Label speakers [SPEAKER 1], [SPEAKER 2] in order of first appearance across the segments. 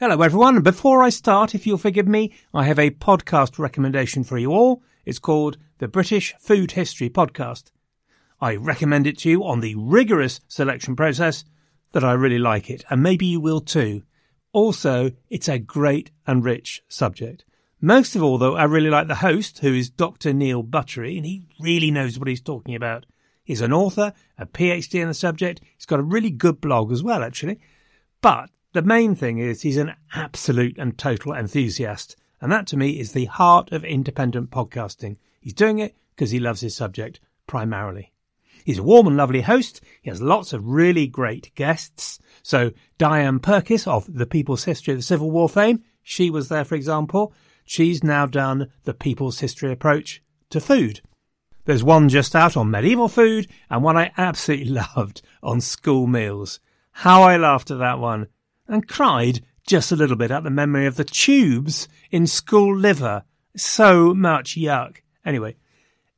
[SPEAKER 1] Hello, everyone. Before I start, if you'll forgive me, I have a podcast recommendation for you all. It's called the British Food History Podcast. I recommend it to you on the rigorous selection process that I really like it, and maybe you will too. Also, it's a great and rich subject. Most of all, though, I really like the host, who is Dr. Neil Buttery, and he really knows what he's talking about. He's an author, a PhD in the subject. He's got a really good blog as well, actually. But the main thing is he's an absolute and total enthusiast. And that to me is the heart of independent podcasting. He's doing it because he loves his subject primarily. He's a warm and lovely host. He has lots of really great guests. So Diane Purkiss of the People's History of the Civil War fame, she was there, for example. She's now done the People's History approach to food. There's one just out on medieval food and one I absolutely loved on school meals. How I laughed at that one and cried just a little bit at the memory of the tubes in school liver. So much yuck. Anyway,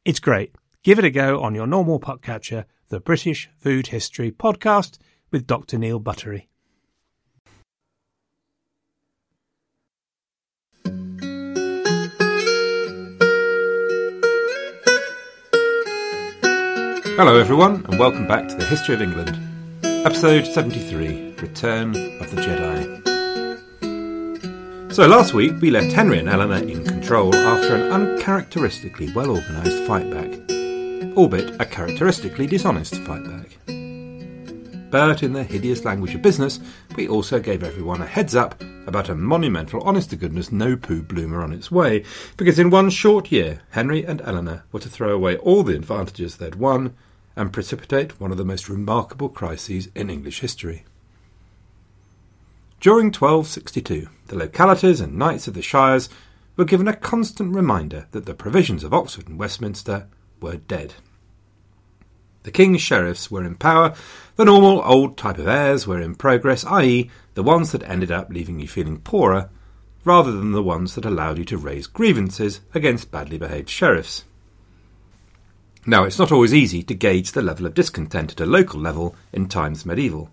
[SPEAKER 1] it's great. Give it a go on your normal podcatcher, the British Food History Podcast with Dr. Neil Buttery.
[SPEAKER 2] Hello, everyone, and welcome back to the History of England, episode 73 Return of the Jedi. So, last week we left Henry and Eleanor in control after an uncharacteristically well organised fight back, albeit a characteristically dishonest fight back. But in the hideous language of business, we also gave everyone a heads up about a monumental, honest to goodness, no poo bloomer on its way, because in one short year, Henry and Eleanor were to throw away all the advantages they'd won and precipitate one of the most remarkable crises in English history. During 1262, the localities and knights of the shires were given a constant reminder that the provisions of Oxford and Westminster were dead. The king's sheriffs were in power, the normal old type of eyres were in progress, i.e., the ones that ended up leaving you feeling poorer, rather than the ones that allowed you to raise grievances against badly behaved sheriffs. Now, it's not always easy to gauge the level of discontent at a local level in times medieval,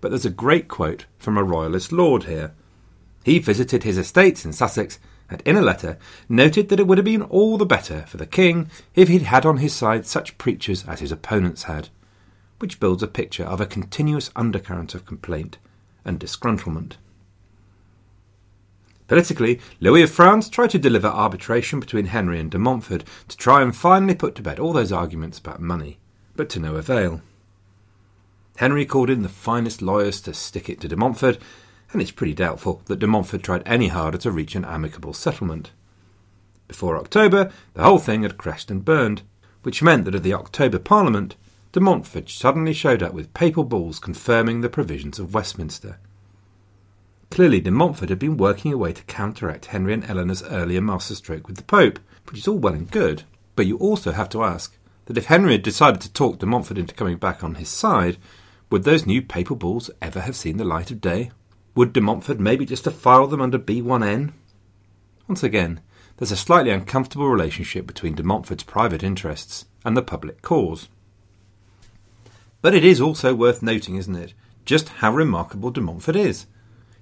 [SPEAKER 2] but there's a great quote from a royalist lord here. He visited his estates in Sussex and in a letter noted that it would have been all the better for the king if he'd had on his side such preachers as his opponents had, which builds a picture of a continuous undercurrent of complaint and disgruntlement. Politically, Louis of France tried to deliver arbitration between Henry and de Montfort to try and finally put to bed all those arguments about money, but to no avail. Henry called in the finest lawyers to stick it to de Montfort, and it's pretty doubtful that de Montfort tried any harder to reach an amicable settlement. Before October, the whole thing had crashed and burned, which meant that at the October Parliament, de Montfort suddenly showed up with papal bulls confirming the provisions of Westminster. Clearly, de Montfort had been working away to counteract Henry and Eleanor's earlier masterstroke with the Pope, which is all well and good, but you also have to ask that if Henry had decided to talk de Montfort into coming back on his side, would those new papal bulls ever have seen the light of day? Would de Montfort maybe just have filed them under B1N? Once again, there's a slightly uncomfortable relationship between de Montfort's private interests and the public cause. But it is also worth noting, isn't it, just how remarkable de Montfort is.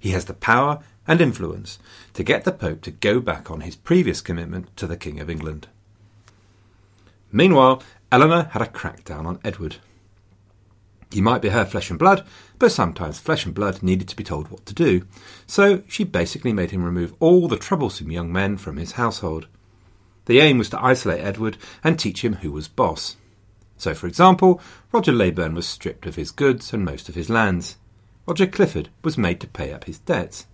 [SPEAKER 2] He has the power and influence to get the Pope to go back on his previous commitment to the King of England. Meanwhile, Eleanor had a crackdown on Edward. He might be her flesh and blood, but sometimes flesh and blood needed to be told what to do, so she basically made him remove all the troublesome young men from his household. The aim was to isolate Edward and teach him who was boss. So, for example, Roger Leyburn was stripped of his goods and most of his lands. Roger Clifford was made to pay up his debts.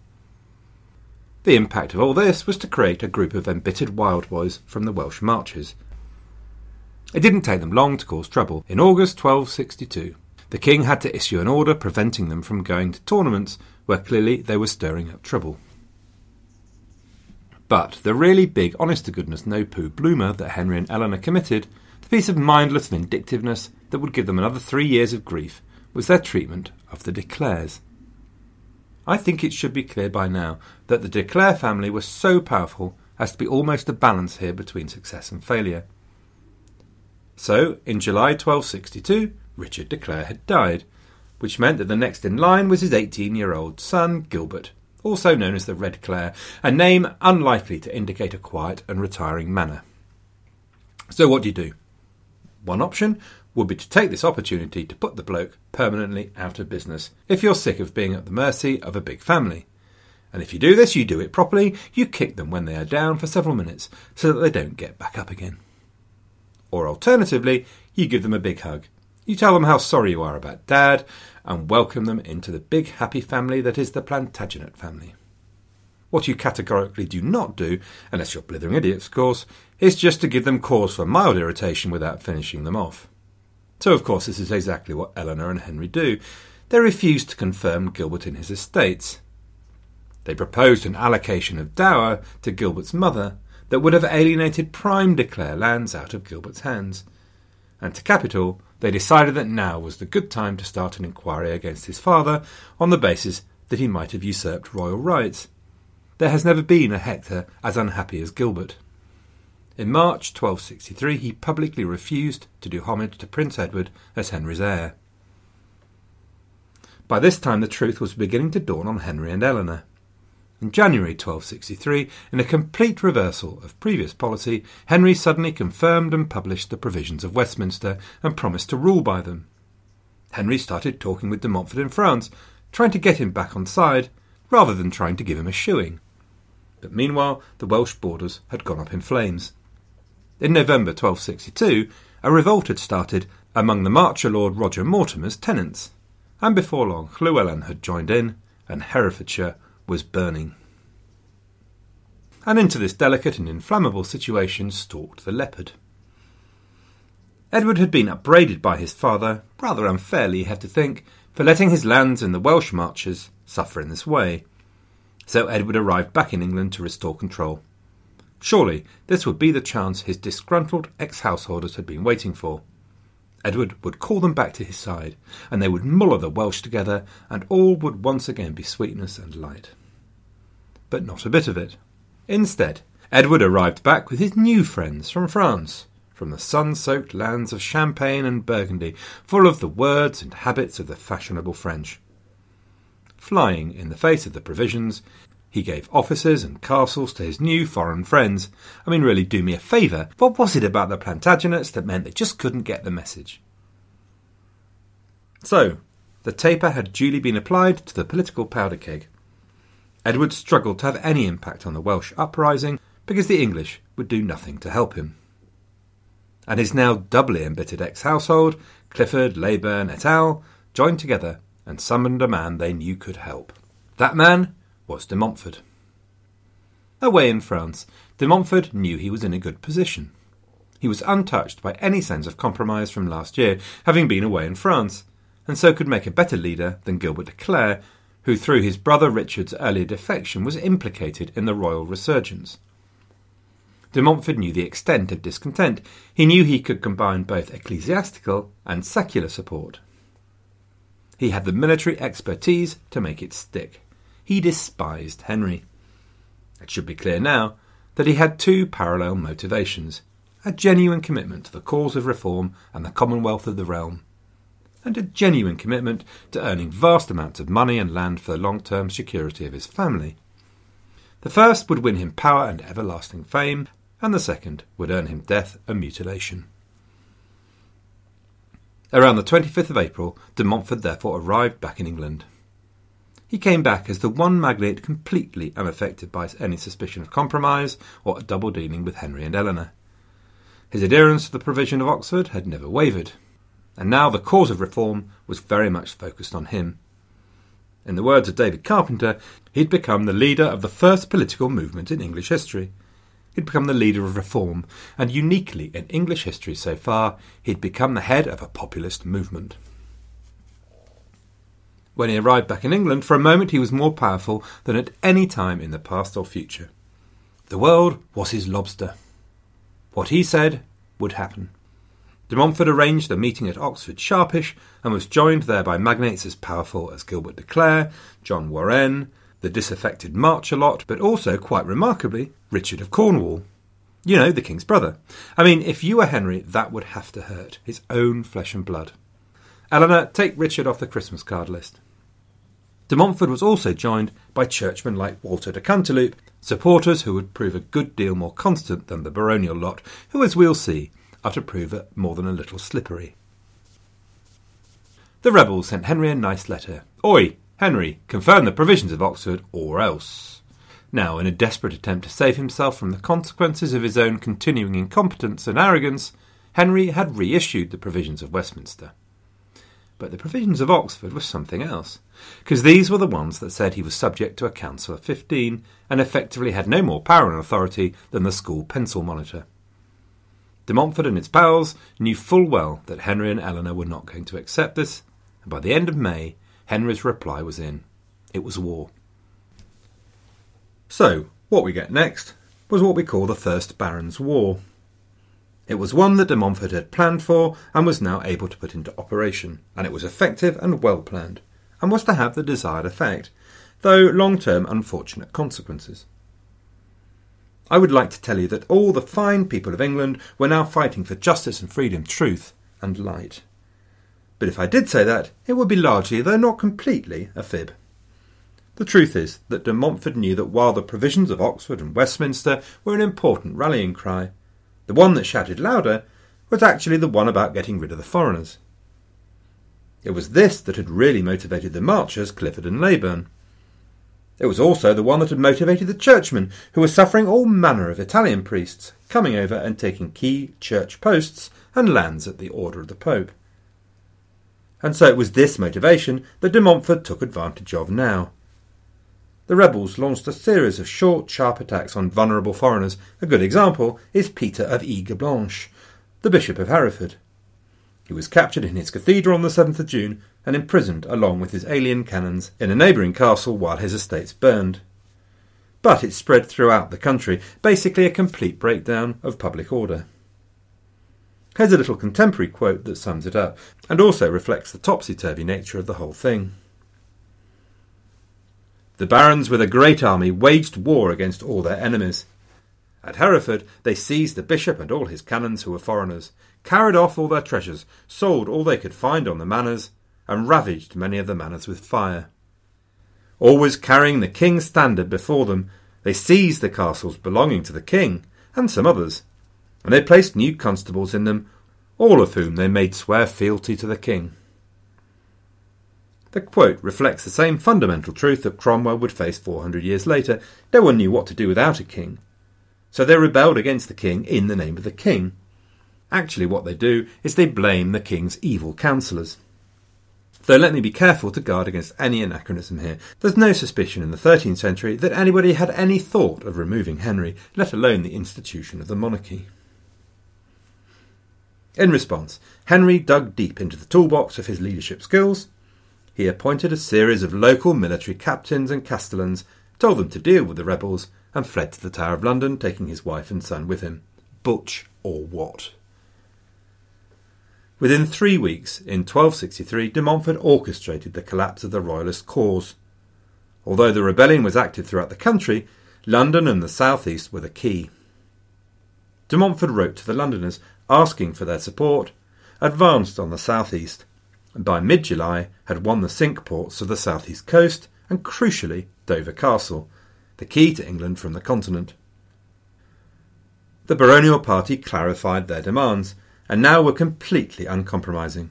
[SPEAKER 2] The impact of all this was to create a group of embittered wild boys from the Welsh marches. It didn't take them long to cause trouble. In August 1262, the king had to issue an order preventing them from going to tournaments where clearly they were stirring up trouble. But the really big honest to goodness no poo bloomer that Henry and Eleanor committed, the piece of mindless vindictiveness that would give them another three years of grief, was their treatment of the De Clares. I think it should be clear by now that the De Clare family was so powerful as to be almost a balance here between success and failure. So, in July 1262, Richard de Clare had died, which meant that the next in line was his 18 year old son, Gilbert, also known as the Red Clare, a name unlikely to indicate a quiet and retiring manner. So, what do you do? One option would be to take this opportunity to put the bloke permanently out of business if you're sick of being at the mercy of a big family. And if you do this, you do it properly, you kick them when they are down for several minutes so that they don't get back up again. Or alternatively, you give them a big hug. You tell them how sorry you are about dad and welcome them into the big happy family that is the Plantagenet family. What you categorically do not do, unless you're blithering idiots, of course, is just to give them cause for mild irritation without finishing them off. So, of course, this is exactly what Eleanor and Henry do. They refuse to confirm Gilbert in his estates. They proposed an allocation of dower to Gilbert's mother that would have alienated prime de Clare lands out of Gilbert's hands. And to cap it all, they decided that now was the good time to start an inquiry against his father on the basis that he might have usurped royal rights. There has never been a Hector as unhappy as Gilbert. In March 1263, he publicly refused to do homage to Prince Edward as Henry's heir. By this time, the truth was beginning to dawn on Henry and Eleanor. In January 1263, in a complete reversal of previous policy, Henry suddenly confirmed and published the provisions of Westminster and promised to rule by them. Henry started talking with de Montfort in France, trying to get him back on side, rather than trying to give him a shoeing. But meanwhile, the Welsh borders had gone up in flames. In November 1262, a revolt had started among the Marcher Lord Roger Mortimer's tenants, and before long Llewellyn had joined in, and Herefordshire was burning. And into this delicate and inflammable situation stalked the leopard. Edward had been upbraided by his father, rather unfairly, he had to think, for letting his lands in the Welsh marches suffer in this way. So Edward arrived back in England to restore control. Surely this would be the chance his disgruntled ex householders had been waiting for. Edward would call them back to his side, and they would muller the Welsh together, and all would once again be sweetness and light. But not a bit of it. Instead, Edward arrived back with his new friends from France, from the sun soaked lands of Champagne and Burgundy, full of the words and habits of the fashionable French. Flying in the face of the provisions, he gave offices and castles to his new foreign friends. I mean, really, do me a favour. What was it about the Plantagenets that meant they just couldn't get the message? So, the taper had duly been applied to the political powder keg. Edward struggled to have any impact on the Welsh uprising because the English would do nothing to help him. And his now doubly embittered ex household, Clifford, Leyburn, et al., joined together and summoned a man they knew could help. That man was de Montfort. Away in France, de Montfort knew he was in a good position. He was untouched by any sense of compromise from last year, having been away in France, and so could make a better leader than Gilbert de Clare, who through his brother Richard's earlier defection was implicated in the royal resurgence. De Montfort knew the extent of discontent. He knew he could combine both ecclesiastical and secular support. He had the military expertise to make it stick he despised Henry. It should be clear now that he had two parallel motivations a genuine commitment to the cause of reform and the commonwealth of the realm, and a genuine commitment to earning vast amounts of money and land for the long term security of his family. The first would win him power and everlasting fame, and the second would earn him death and mutilation. Around the 25th of April, de Montfort therefore arrived back in England. He came back as the one magnate completely unaffected by any suspicion of compromise or double dealing with Henry and Eleanor. His adherence to the provision of Oxford had never wavered, and now the cause of reform was very much focused on him. In the words of David Carpenter, he'd become the leader of the first political movement in English history. He'd become the leader of reform, and uniquely in English history so far, he'd become the head of a populist movement. When he arrived back in England, for a moment he was more powerful than at any time in the past or future. The world was his lobster. What he said would happen. De Montfort arranged a meeting at Oxford Sharpish and was joined there by magnates as powerful as Gilbert de Clare, John Warren, the disaffected Marcher-lot, but also, quite remarkably, Richard of Cornwall. You know, the king's brother. I mean, if you were Henry, that would have to hurt. His own flesh and blood. Eleanor, take Richard off the Christmas card list. De Montfort was also joined by churchmen like Walter de Cantilupe, supporters who would prove a good deal more constant than the baronial lot, who, as we'll see, are to prove more than a little slippery. The rebels sent Henry a nice letter. Oi, Henry, confirm the provisions of Oxford, or else. Now, in a desperate attempt to save himself from the consequences of his own continuing incompetence and arrogance, Henry had reissued the provisions of Westminster. But the provisions of Oxford were something else, because these were the ones that said he was subject to a council of fifteen and effectively had no more power and authority than the school pencil monitor. De Montfort and its pals knew full well that Henry and Eleanor were not going to accept this, and by the end of May, Henry's reply was in. It was war. So, what we get next was what we call the First Barons' War. It was one that de Montfort had planned for and was now able to put into operation, and it was effective and well planned, and was to have the desired effect, though long term unfortunate consequences. I would like to tell you that all the fine people of England were now fighting for justice and freedom, truth and light. But if I did say that, it would be largely, though not completely, a fib. The truth is that de Montfort knew that while the provisions of Oxford and Westminster were an important rallying cry, the one that shouted louder was actually the one about getting rid of the foreigners. It was this that had really motivated the marchers, Clifford and Leyburn. It was also the one that had motivated the churchmen, who were suffering all manner of Italian priests, coming over and taking key church posts and lands at the order of the Pope. And so it was this motivation that de Montfort took advantage of now. The rebels launched a series of short, sharp attacks on vulnerable foreigners. A good example is Peter of Aigues Blanches, the Bishop of Hereford. He was captured in his cathedral on the 7th of June and imprisoned along with his alien canons in a neighbouring castle while his estates burned. But it spread throughout the country, basically a complete breakdown of public order. Here's a little contemporary quote that sums it up, and also reflects the topsy turvy nature of the whole thing. The barons with a great army waged war against all their enemies. At Hereford they seized the bishop and all his canons who were foreigners, carried off all their treasures, sold all they could find on the manors, and ravaged many of the manors with fire. Always carrying the king's standard before them, they seized the castles belonging to the king, and some others, and they placed new constables in them, all of whom they made swear fealty to the king. The quote reflects the same fundamental truth that Cromwell would face 400 years later. No one knew what to do without a king. So they rebelled against the king in the name of the king. Actually, what they do is they blame the king's evil counsellors. Though let me be careful to guard against any anachronism here. There's no suspicion in the 13th century that anybody had any thought of removing Henry, let alone the institution of the monarchy. In response, Henry dug deep into the toolbox of his leadership skills he appointed a series of local military captains and castellans, told them to deal with the rebels, and fled to the Tower of London, taking his wife and son with him. Butch or what? Within three weeks, in 1263, de Montfort orchestrated the collapse of the Royalist cause. Although the rebellion was active throughout the country, London and the south east were the key. De Montfort wrote to the Londoners asking for their support, advanced on the south east, and by mid July had won the Cinque Ports of the southeast coast and, crucially, Dover Castle, the key to England from the continent. The baronial party clarified their demands, and now were completely uncompromising.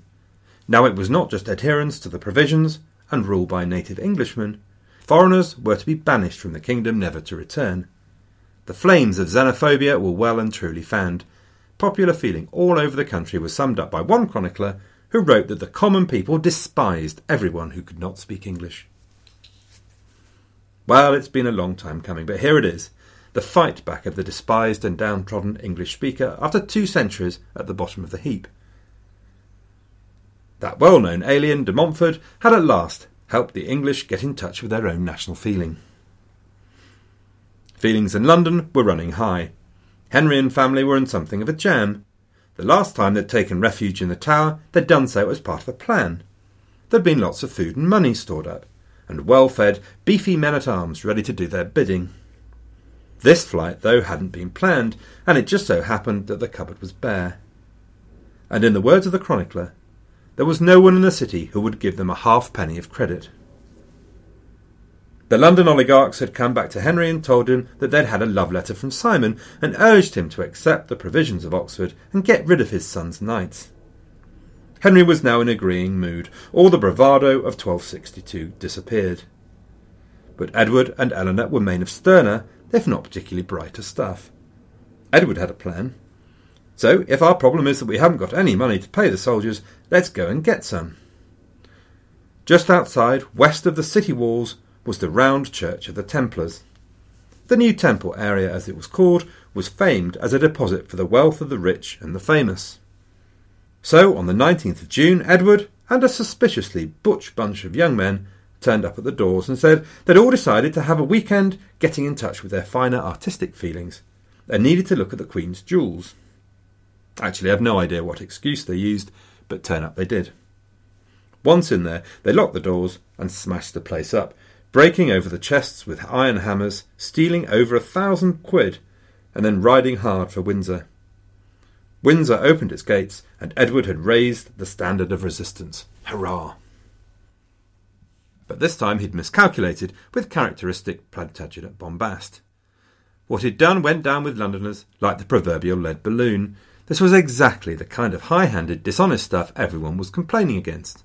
[SPEAKER 2] Now it was not just adherence to the provisions and rule by native Englishmen. Foreigners were to be banished from the kingdom, never to return. The flames of xenophobia were well and truly fanned. Popular feeling all over the country was summed up by one chronicler who wrote that the common people despised everyone who could not speak English. Well, it's been a long time coming, but here it is the fight back of the despised and downtrodden English speaker after two centuries at the bottom of the heap. That well known alien, de Montfort, had at last helped the English get in touch with their own national feeling. Feelings in London were running high. Henry and family were in something of a jam. The last time they'd taken refuge in the tower, they'd done so as part of a plan. There'd been lots of food and money stored up, and well fed, beefy men at arms ready to do their bidding. This flight, though, hadn't been planned, and it just so happened that the cupboard was bare. And in the words of the chronicler, there was no one in the city who would give them a halfpenny of credit. The London oligarchs had come back to Henry and told him that they'd had a love letter from Simon and urged him to accept the provisions of Oxford and get rid of his son's knights. Henry was now in agreeing mood. All the bravado of 1262 disappeared. But Edward and Eleanor were men of sterner, if not particularly brighter stuff. Edward had a plan. So, if our problem is that we haven't got any money to pay the soldiers, let's go and get some. Just outside, west of the city walls, was the round church of the Templars. The new temple area, as it was called, was famed as a deposit for the wealth of the rich and the famous. So, on the 19th of June, Edward and a suspiciously butch bunch of young men turned up at the doors and said they'd all decided to have a weekend getting in touch with their finer artistic feelings and needed to look at the Queen's jewels. Actually, I've no idea what excuse they used, but turn up they did. Once in there, they locked the doors and smashed the place up, breaking over the chests with iron hammers, stealing over a thousand quid, and then riding hard for Windsor. Windsor opened its gates, and Edward had raised the standard of resistance. Hurrah! But this time he'd miscalculated with characteristic Plantagenet bombast. What he'd done went down with Londoners like the proverbial lead balloon. This was exactly the kind of high handed, dishonest stuff everyone was complaining against.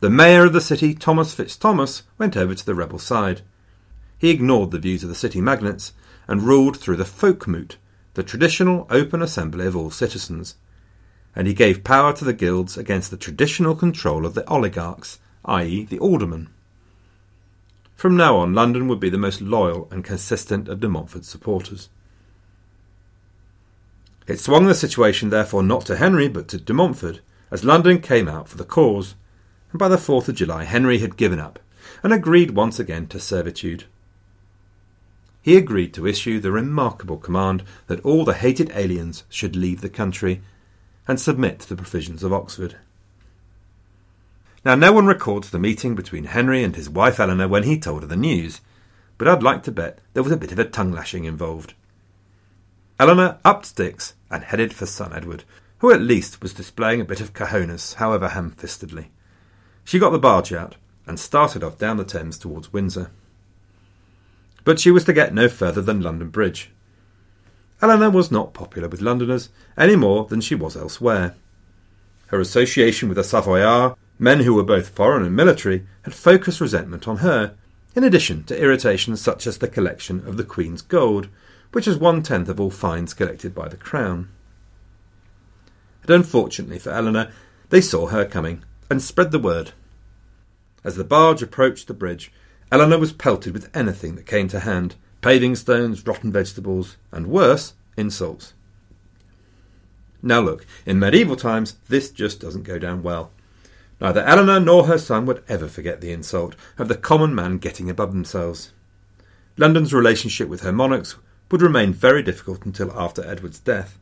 [SPEAKER 2] The mayor of the city, Thomas Fitzthomas, went over to the rebel side. He ignored the views of the city magnates and ruled through the folk moot, the traditional open assembly of all citizens. And he gave power to the guilds against the traditional control of the oligarchs, i.e., the aldermen. From now on, London would be the most loyal and consistent of de Montfort's supporters. It swung the situation therefore not to Henry but to de Montfort, as London came out for the cause, by the 4th of July Henry had given up and agreed once again to servitude. He agreed to issue the remarkable command that all the hated aliens should leave the country and submit to the provisions of Oxford. Now, no one records the meeting between Henry and his wife Eleanor when he told her the news, but I'd like to bet there was a bit of a tongue lashing involved. Eleanor upped sticks and headed for son Edward, who at least was displaying a bit of cojones, however ham fistedly. She got the barge out and started off down the Thames towards Windsor. But she was to get no further than London Bridge. Eleanor was not popular with Londoners any more than she was elsewhere. Her association with the Savoyards Men who were both foreign and military had focused resentment on her, in addition to irritations such as the collection of the Queen's gold, which is one tenth of all fines collected by the Crown. And unfortunately for Eleanor, they saw her coming and spread the word. As the barge approached the bridge, Eleanor was pelted with anything that came to hand paving stones, rotten vegetables, and worse, insults. Now look, in medieval times, this just doesn't go down well. Neither Eleanor nor her son would ever forget the insult of the common man getting above themselves. London's relationship with her monarchs would remain very difficult until after Edward's death.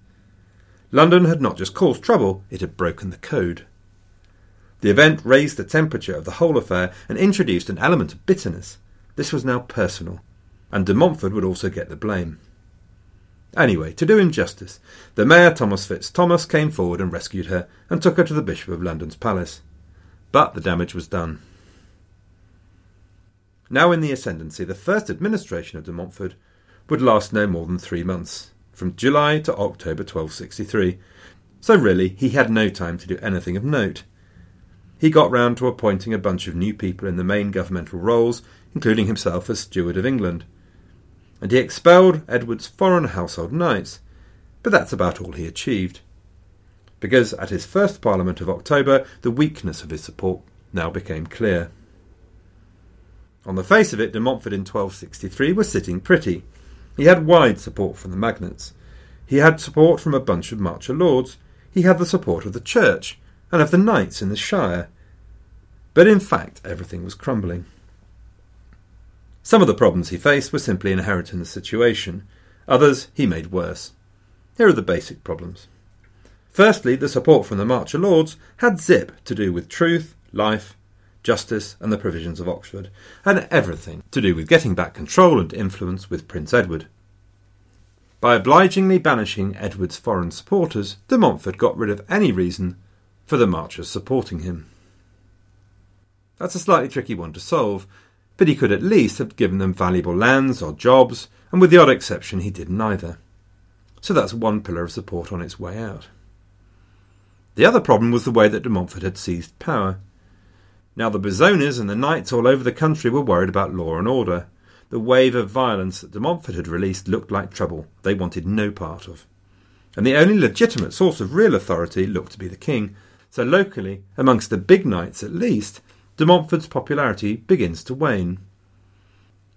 [SPEAKER 2] London had not just caused trouble, it had broken the code. The event raised the temperature of the whole affair and introduced an element of bitterness. This was now personal, and de Montfort would also get the blame. Anyway, to do him justice, the Mayor Thomas Fitz Thomas came forward and rescued her and took her to the Bishop of London's palace but the damage was done. Now in the ascendancy, the first administration of de Montfort would last no more than three months, from July to October 1263, so really he had no time to do anything of note. He got round to appointing a bunch of new people in the main governmental roles, including himself as Steward of England. And he expelled Edward's foreign household knights, but that's about all he achieved because at his first Parliament of October the weakness of his support now became clear. On the face of it, de Montfort in 1263 was sitting pretty. He had wide support from the magnates. He had support from a bunch of marcher lords. He had the support of the church and of the knights in the shire. But in fact, everything was crumbling. Some of the problems he faced were simply inherent in the situation. Others he made worse. Here are the basic problems. Firstly, the support from the Marcher Lords had zip to do with truth, life, justice, and the provisions of Oxford, and everything to do with getting back control and influence with Prince Edward. By obligingly banishing Edward's foreign supporters, de Montfort got rid of any reason for the Marchers supporting him. That's a slightly tricky one to solve, but he could at least have given them valuable lands or jobs, and with the odd exception, he did neither. So that's one pillar of support on its way out. The other problem was the way that de Montfort had seized power. Now the Bizones and the knights all over the country were worried about law and order. The wave of violence that de Montfort had released looked like trouble they wanted no part of. And the only legitimate source of real authority looked to be the king. So locally, amongst the big knights at least, de Montfort's popularity begins to wane.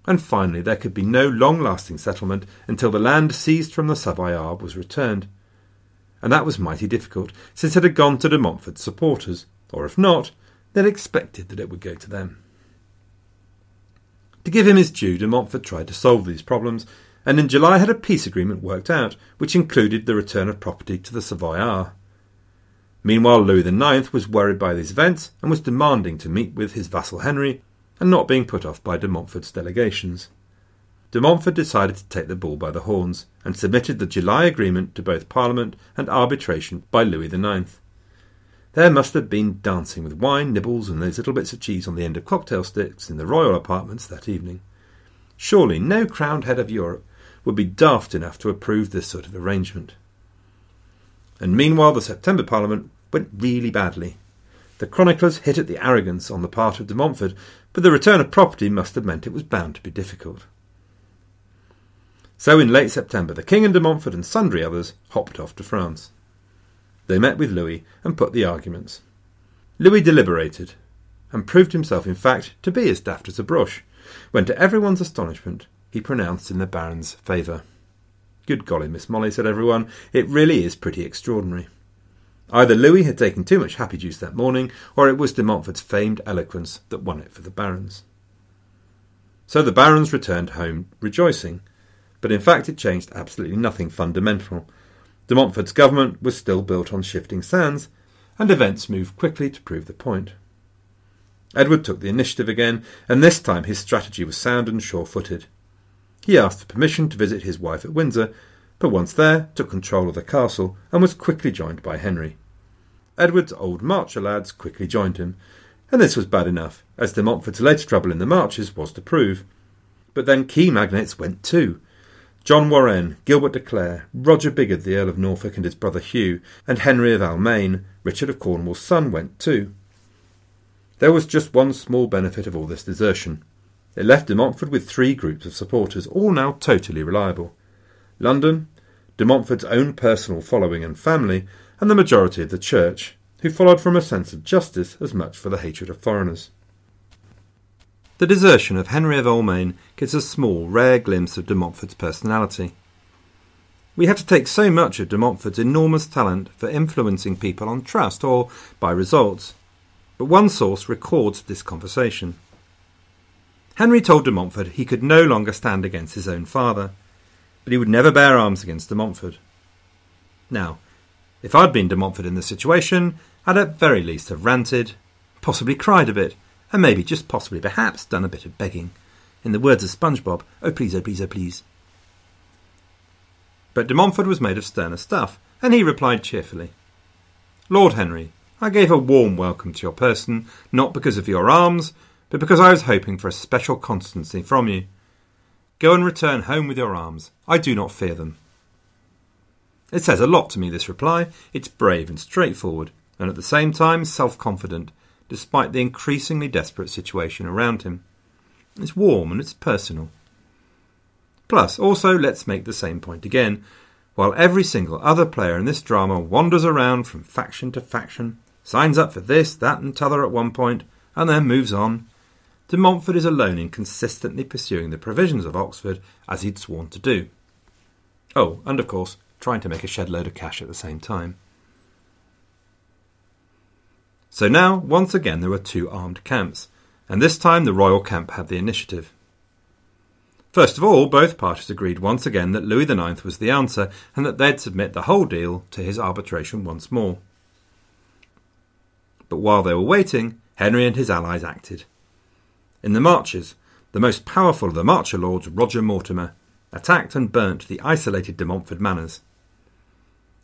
[SPEAKER 2] And finally, there could be no long lasting settlement until the land seized from the Savoyard was returned. And that was mighty difficult, since it had gone to de Montfort's supporters, or if not, they'd expected that it would go to them. To give him his due, de Montfort tried to solve these problems, and in July had a peace agreement worked out, which included the return of property to the Savoyards. Meanwhile, Louis IX was worried by these events and was demanding to meet with his vassal Henry and not being put off by de Montfort's delegations. De Montfort decided to take the bull by the horns and submitted the July agreement to both Parliament and arbitration by Louis IX. There must have been dancing with wine, nibbles, and those little bits of cheese on the end of cocktail sticks in the royal apartments that evening. Surely no crowned head of Europe would be daft enough to approve this sort of arrangement. And meanwhile, the September Parliament went really badly. The chroniclers hit at the arrogance on the part of de Montfort, but the return of property must have meant it was bound to be difficult. So in late September, the King and de Montfort and sundry others hopped off to France. They met with Louis and put the arguments. Louis deliberated, and proved himself, in fact, to be as daft as a brush, when, to everyone's astonishment, he pronounced in the Baron's favour. Good golly, Miss Molly, said everyone, it really is pretty extraordinary. Either Louis had taken too much happy juice that morning, or it was de Montfort's famed eloquence that won it for the barons. So the barons returned home rejoicing, but in fact it changed absolutely nothing fundamental, De Montfort's government was still built on shifting sands, and events moved quickly to prove the point. Edward took the initiative again, and this time his strategy was sound and sure footed. He asked for permission to visit his wife at Windsor, but once there, took control of the castle and was quickly joined by Henry. Edward's old Marcher lads quickly joined him, and this was bad enough, as de Montfort's later trouble in the marches was to prove. But then key magnates went too, John Warren, Gilbert de Clare, Roger Bigod, the Earl of Norfolk, and his brother Hugh, and Henry of Almaine, Richard of Cornwall's son, went too. There was just one small benefit of all this desertion. It left de Montfort with three groups of supporters, all now totally reliable. London, de Montfort's own personal following and family, and the majority of the Church, who followed from a sense of justice as much for the hatred of foreigners. The desertion of Henry of Almaine gives a small, rare glimpse of de Montfort's personality. We have to take so much of de Montfort's enormous talent for influencing people on trust or by results, but one source records this conversation. Henry told de Montfort he could no longer stand against his own father, but he would never bear arms against de Montfort. Now, if I'd been de Montfort in this situation, I'd at very least have ranted, possibly cried a bit, and maybe, just possibly, perhaps, done a bit of begging. In the words of SpongeBob, oh please, oh please, oh please. But de Montfort was made of sterner stuff, and he replied cheerfully, Lord Henry, I gave a warm welcome to your person, not because of your arms, but because I was hoping for a special constancy from you. Go and return home with your arms. I do not fear them. It says a lot to me, this reply. It's brave and straightforward, and at the same time self confident, despite the increasingly desperate situation around him. It's warm and it's personal. Plus, also, let's make the same point again. While every single other player in this drama wanders around from faction to faction, signs up for this, that, and t'other at one point, and then moves on, de Montfort is alone in consistently pursuing the provisions of Oxford as he'd sworn to do. Oh, and of course, trying to make a shed load of cash at the same time. So now, once again, there were two armed camps, and this time the royal camp had the initiative. First of all, both parties agreed once again that Louis IX was the answer and that they'd submit the whole deal to his arbitration once more. But while they were waiting, Henry and his allies acted. In the marches, the most powerful of the marcher lords, Roger Mortimer, attacked and burnt the isolated de Montfort manors.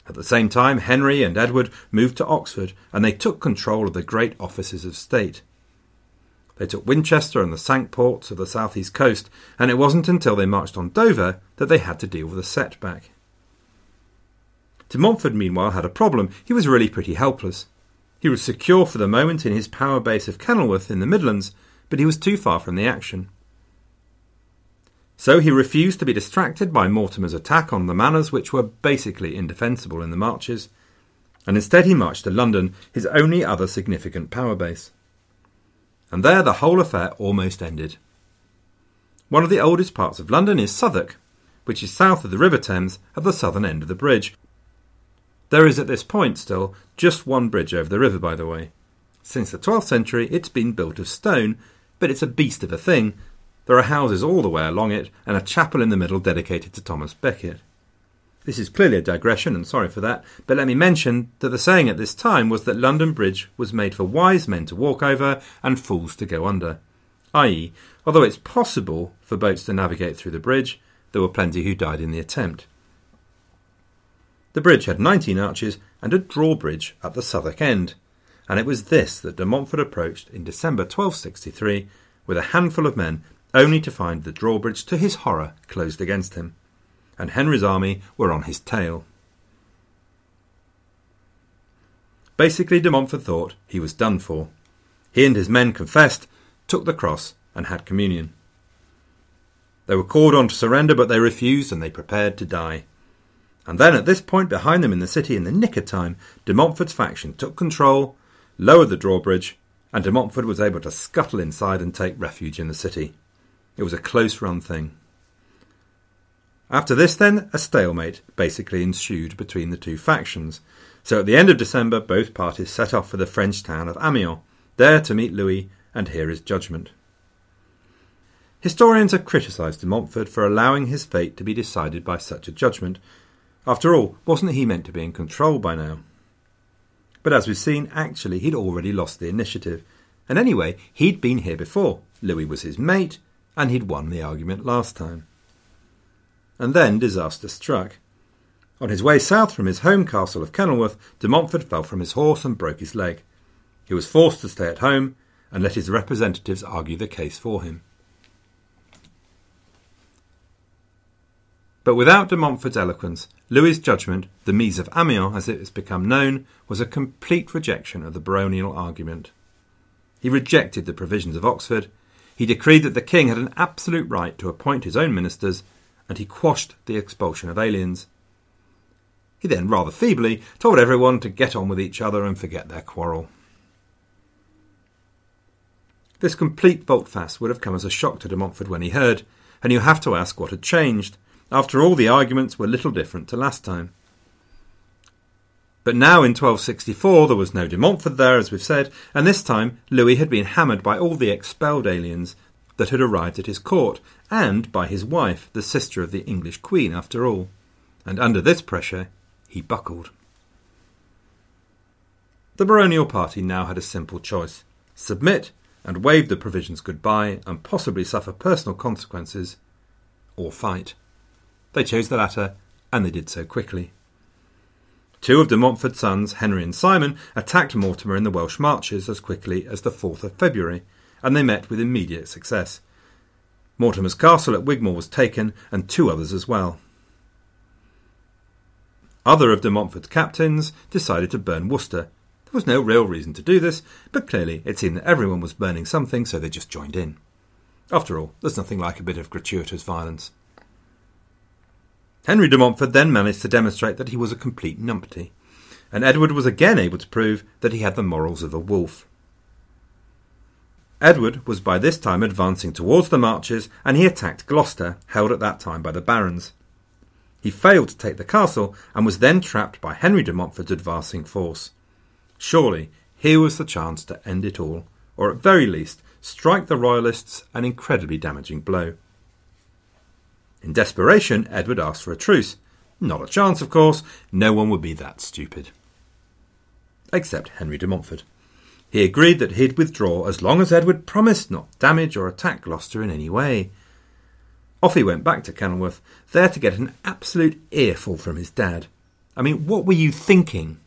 [SPEAKER 2] At the same time, Henry and Edward moved to Oxford and they took control of the great offices of state. They took Winchester and the Cinque Ports of the southeast coast, and it wasn't until they marched on Dover that they had to deal with a setback. De Montfort, meanwhile, had a problem. He was really pretty helpless. He was secure for the moment in his power base of Kenilworth in the Midlands, but he was too far from the action. So he refused to be distracted by Mortimer's attack on the manors, which were basically indefensible in the marches, and instead he marched to London, his only other significant power base. And there the whole affair almost ended. One of the oldest parts of London is Southwark, which is south of the River Thames at the southern end of the bridge, there is at this point still just one bridge over the river, by the way. Since the 12th century, it's been built of stone, but it's a beast of a thing. There are houses all the way along it, and a chapel in the middle dedicated to Thomas Becket. This is clearly a digression, and sorry for that, but let me mention that the saying at this time was that London Bridge was made for wise men to walk over and fools to go under. I.e., although it's possible for boats to navigate through the bridge, there were plenty who died in the attempt. The bridge had 19 arches and a drawbridge at the Southwark end, and it was this that de Montfort approached in December 1263 with a handful of men, only to find the drawbridge, to his horror, closed against him, and Henry's army were on his tail. Basically, de Montfort thought he was done for. He and his men confessed, took the cross, and had communion. They were called on to surrender, but they refused, and they prepared to die. And then at this point, behind them in the city in the nick of time, de Montfort's faction took control, lowered the drawbridge, and de Montfort was able to scuttle inside and take refuge in the city. It was a close run thing. After this, then, a stalemate basically ensued between the two factions. So at the end of December, both parties set off for the French town of Amiens, there to meet Louis and hear his judgment. Historians have criticised de Montfort for allowing his fate to be decided by such a judgment, after all, wasn't he meant to be in control by now? But as we've seen, actually, he'd already lost the initiative. And anyway, he'd been here before. Louis was his mate, and he'd won the argument last time. And then disaster struck. On his way south from his home castle of Kenilworth, de Montfort fell from his horse and broke his leg. He was forced to stay at home and let his representatives argue the case for him. But without de Montfort's eloquence, Louis's judgment, the Mise of Amiens as it has become known, was a complete rejection of the baronial argument. He rejected the provisions of Oxford, he decreed that the king had an absolute right to appoint his own ministers, and he quashed the expulsion of aliens. He then, rather feebly, told everyone to get on with each other and forget their quarrel. This complete volte-face would have come as a shock to de Montfort when he heard, and you have to ask what had changed. After all, the arguments were little different to last time. But now in 1264 there was no de Montfort there, as we've said, and this time Louis had been hammered by all the expelled aliens that had arrived at his court, and by his wife, the sister of the English Queen, after all. And under this pressure, he buckled. The baronial party now had a simple choice submit and wave the provisions goodbye and possibly suffer personal consequences, or fight. They chose the latter, and they did so quickly. Two of de Montfort's sons, Henry and Simon, attacked Mortimer in the Welsh marches as quickly as the 4th of February, and they met with immediate success. Mortimer's castle at Wigmore was taken, and two others as well. Other of de Montfort's captains decided to burn Worcester. There was no real reason to do this, but clearly it seemed that everyone was burning something, so they just joined in. After all, there's nothing like a bit of gratuitous violence. Henry de Montfort then managed to demonstrate that he was a complete numpty, and Edward was again able to prove that he had the morals of a wolf. Edward was by this time advancing towards the marches, and he attacked Gloucester, held at that time by the barons. He failed to take the castle, and was then trapped by Henry de Montfort's advancing force. Surely here was the chance to end it all, or at very least strike the Royalists an incredibly damaging blow. In desperation, Edward asked for a truce. Not a chance, of course. No one would be that stupid. Except Henry de Montfort. He agreed that he'd withdraw as long as Edward promised not damage or attack Gloucester in any way. Off he went back to Kenilworth, there to get an absolute earful from his dad. I mean, what were you thinking?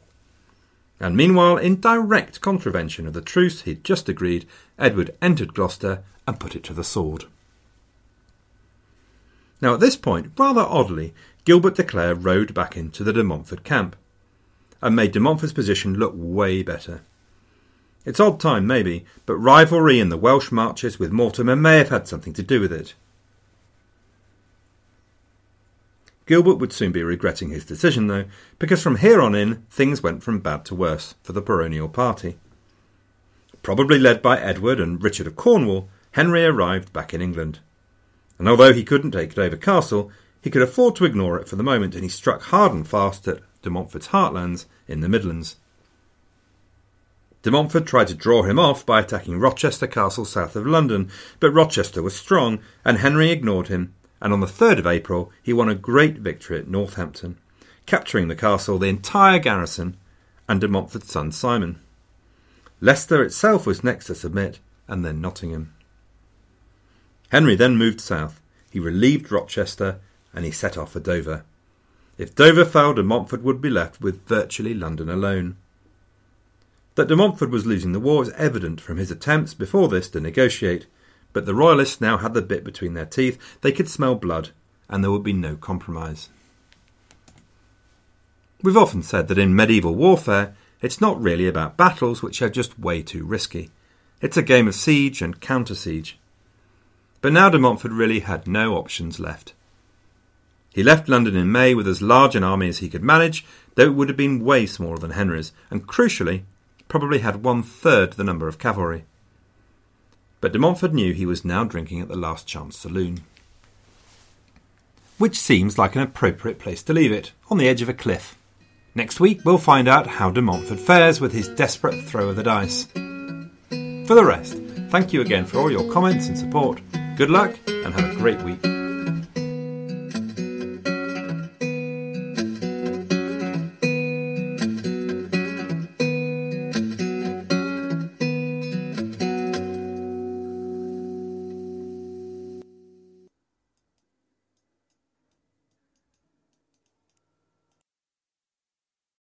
[SPEAKER 2] And meanwhile, in direct contravention of the truce he'd just agreed, Edward entered Gloucester and put it to the sword. Now, at this point, rather oddly, Gilbert de Clare rode back into the de Montfort camp and made de Montfort's position look way better. It's odd time, maybe, but rivalry in the Welsh marches with Mortimer may have had something to do with it. Gilbert would soon be regretting his decision, though, because from here on in, things went from bad to worse for the baronial party. Probably led by Edward and Richard of Cornwall, Henry arrived back in England. And although he couldn't take Dover Castle, he could afford to ignore it for the moment, and he struck hard and fast at de Montfort's heartlands in the Midlands. De Montfort tried to draw him off by attacking Rochester Castle south of London, but Rochester was strong, and Henry ignored him and on the 3rd of April he won a great victory at Northampton, capturing the castle, the entire garrison, and de Montfort's son Simon. Leicester itself was next to submit, and then Nottingham. Henry then moved south. He relieved Rochester, and he set off for Dover. If Dover fell, de Montfort would be left with virtually London alone. That de Montfort was losing the war was evident from his attempts before this to negotiate, but the Royalists now had the bit between their teeth. They could smell blood, and there would be no compromise. We've often said that in medieval warfare, it's not really about battles, which are just way too risky. It's a game of siege and counter siege. But now de Montfort really had no options left. He left London in May with as large an army as he could manage, though it would have been way smaller than Henry's, and crucially, probably had one third the number of cavalry. But de Montfort knew he was now drinking at the Last Chance Saloon. Which seems like an appropriate place to leave it, on the edge of a cliff. Next week we'll find out how de Montfort fares with his desperate throw of the dice. For the rest, thank you again for all your comments and support. Good luck and have a great week.